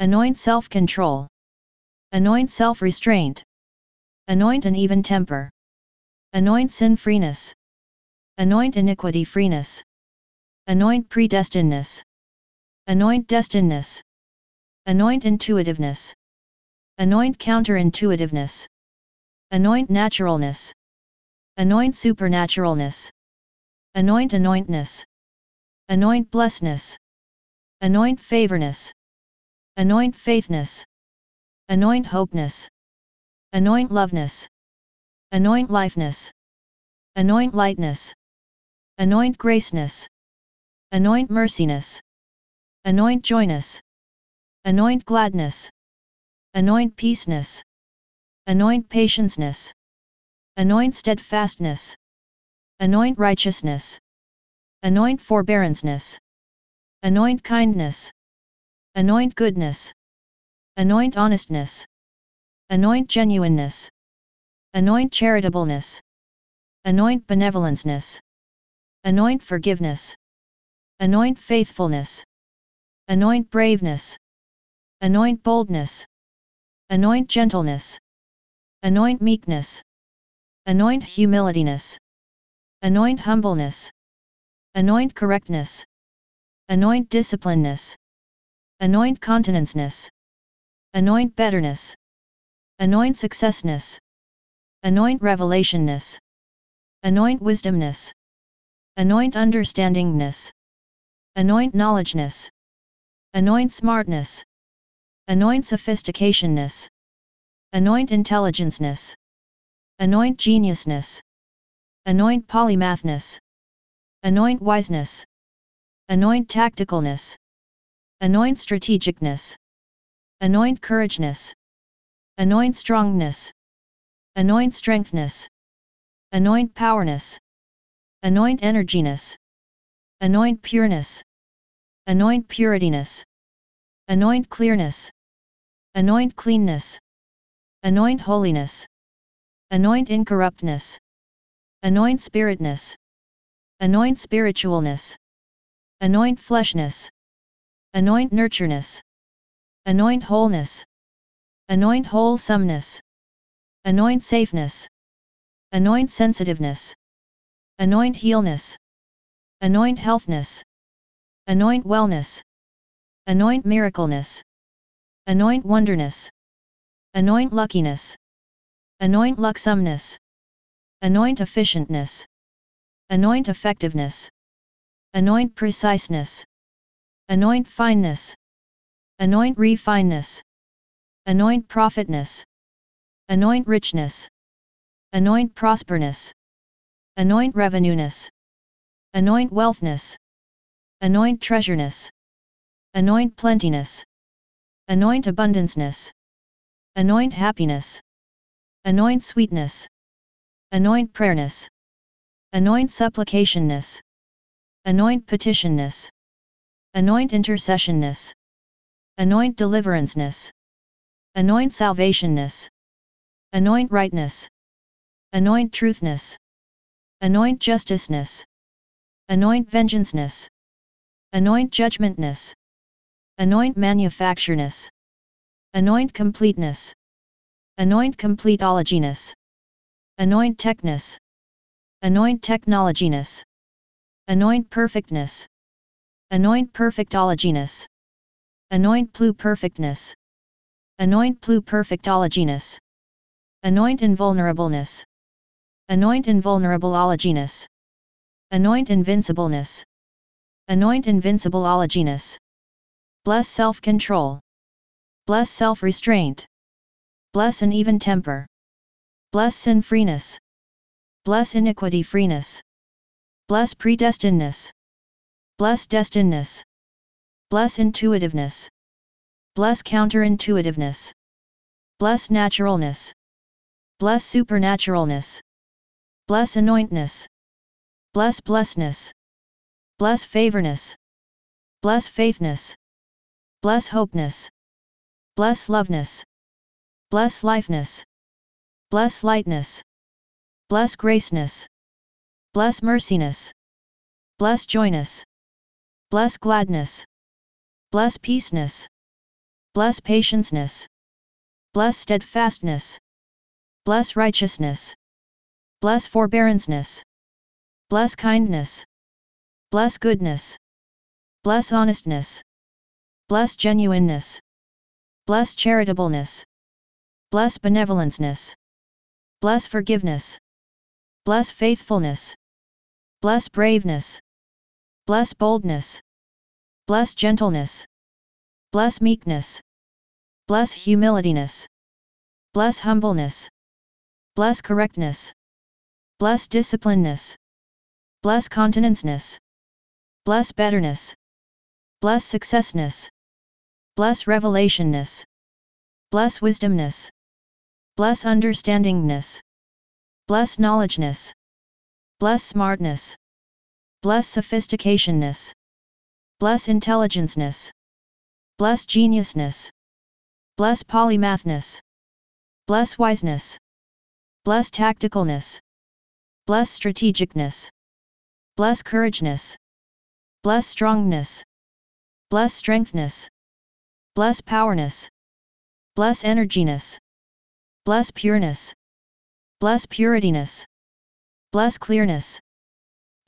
Anoint self-control. Anoint self-restraint. Anoint an even temper. Anoint sin-freeness. Anoint iniquity-freeness. Anoint predestinedness. Anoint destinedness. Anoint intuitiveness. Anoint counterintuitiveness. Anoint naturalness. Anoint supernaturalness. Anoint anointness. Anoint blessedness. Anoint favorness. Anoint faithness. Anoint hopeness. Anoint loveness. Anoint lifeness. Anoint lightness. Anoint graceness. Anoint merciness. Anoint joyness. Anoint gladness. Anoint peaceness. Anoint patienceness. Anoint steadfastness. Anoint righteousness. Anoint forbearanceness. Anoint kindness. Anoint goodness. Anoint honestness. Anoint genuineness. Anoint charitableness. Anoint benevolenceness. Anoint forgiveness. Anoint faithfulness. Anoint braveness. Anoint boldness. Anoint gentleness. Anoint meekness. Anoint humilityness. Anoint humbleness. Anoint correctness. Anoint disciplineness. Anoint continenceness. Anoint betterness. Anoint successness. Anoint revelationness. Anoint wisdomness. Anoint understandingness. Anoint knowledgeness. Anoint smartness. Anoint sophisticationness. Anoint intelligenceness. Anoint geniusness. Anoint polymathness. Anoint wiseness. Anoint tacticalness. Anoint strategicness. Anoint courageness. Anoint strongness. Anoint strengthness. Anoint powerness. Anoint energiness. Anoint pureness. Anoint purityness. Anoint clearness. Anoint cleanness. Anoint holiness. Anoint incorruptness. Anoint spiritness. Anoint spiritualness. Anoint fleshness. Anoint nurtureness. Anoint wholeness. Anoint wholesomeness. Anoint safeness. Anoint sensitiveness. Anoint healness. Anoint healthness. Anoint wellness. Anoint miracleness. Anoint wonderness. Anoint luckiness. Anoint lucksomeness. Anoint efficientness. Anoint effectiveness. Anoint preciseness. Anoint fineness. Anoint refineness. Anoint profitness. Anoint richness. Anoint prosperness. Anoint revenueness. Anoint wealthness. Anoint treasureness. Anoint plentiness. Anoint abundanceness. Anoint happiness. Anoint sweetness. Anoint prayerness. Anoint supplicationness. Anoint petitionness. Anoint intercessionness. Anoint deliveranceness. Anoint salvationness. Anoint rightness. Anoint truthness. Anoint justiceness. Anoint vengeanceness. Anoint judgmentness. Anoint manufactureness. Anoint completeness. Anoint completeologyness. Anoint techness. Anoint technologyness. Anoint perfectness. Anoint perfectologyness. Anoint pluperfectness. Anoint pluperfectologyness. Anoint invulnerableness. Anoint invulnerableologyness. Anoint invincibleness. Anoint invincibleologyness. Bless self-control. Bless self-restraint. Bless an even temper. Bless sin-freeness. Bless iniquity-freeness. Bless predestinedness. Bless destinedness. Bless intuitiveness. Bless counterintuitiveness. Bless naturalness. Bless supernaturalness. Bless anointness. Bless blessedness. Bless favorness. Bless faithness. Bless hopeness. Bless loveness. Bless lifeness. Bless lightness. Bless graceness. Bless merciness. Bless joyness. Bless gladness. Bless peaceness. Bless patienceness. Bless steadfastness. Bless righteousness. Bless forbearanceness. Bless kindness. Bless goodness. Bless honestness. Bless genuineness. Bless charitableness. Bless benevolenceness. Bless forgiveness. Bless faithfulness. Bless braveness. Bless boldness. Bless gentleness. Bless meekness. Bless humilityness. Bless humbleness. Bless correctness. Bless disciplineness. Bless continenceness. Bless betterness. Bless successness. Bless revelationness. Bless wisdomness. Bless understandingness. Bless knowledgeness. Bless smartness. Bless sophisticationness. Bless intelligenceness. Bless geniusness. Bless polymathness. Bless wiseness. Bless tacticalness. Bless strategicness. Bless courageness. Bless strongness. Bless strengthness. Bless powerness. Bless energiness. Bless pureness. Bless purityness. Bless clearness.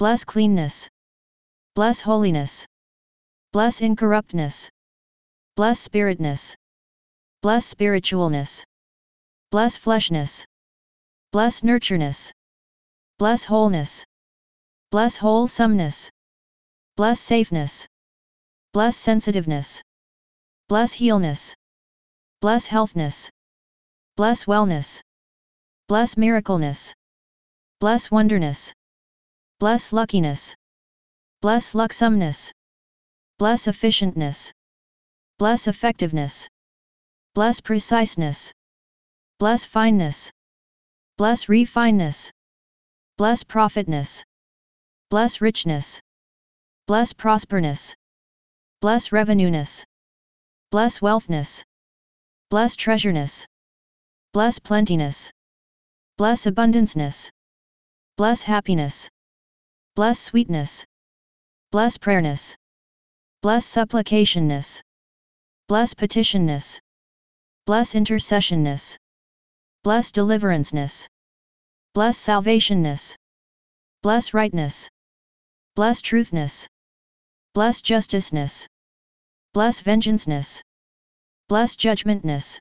Bless cleanness. Bless holiness. Bless incorruptness. Bless spiritness. Bless spiritualness. Bless fleshness. Bless nurtureness. Bless wholeness. Bless wholesomeness. Bless safeness. Bless sensitiveness. Bless healness. Bless healthness. Bless wellness. Bless miracleness. Bless wonderness. Bless luckiness. Bless lucksomeness. Bless efficientness. Bless effectiveness. Bless preciseness. Bless fineness. Bless refineness. Bless profitness. Bless richness. Bless prosperness. Bless revenueness. Bless wealthness. Bless treasureness. Bless plentiness. Bless abundanceness. Bless happiness. Bless sweetness. Bless prayerness. Bless supplicationness. Bless petitionness. Bless intercessionness. Bless deliveranceness. Bless salvationness. Bless rightness. Bless truthness. Bless justiceness. Bless vengeanceness. Bless judgmentness.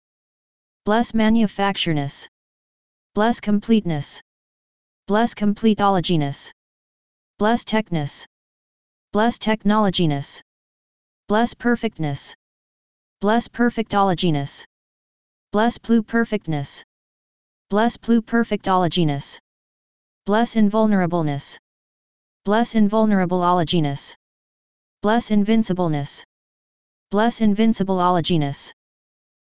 Bless manufactureness. Bless completeness. Bless completeologyness. Bless techness. Bless technologiness. Bless perfectness. Bless perfectologyness. Bless pluperfectness. Bless pluperfectologyness. Bless invulnerableness. Bless invulnerableologyness. Bless invincibleness. Bless invincibleologyness.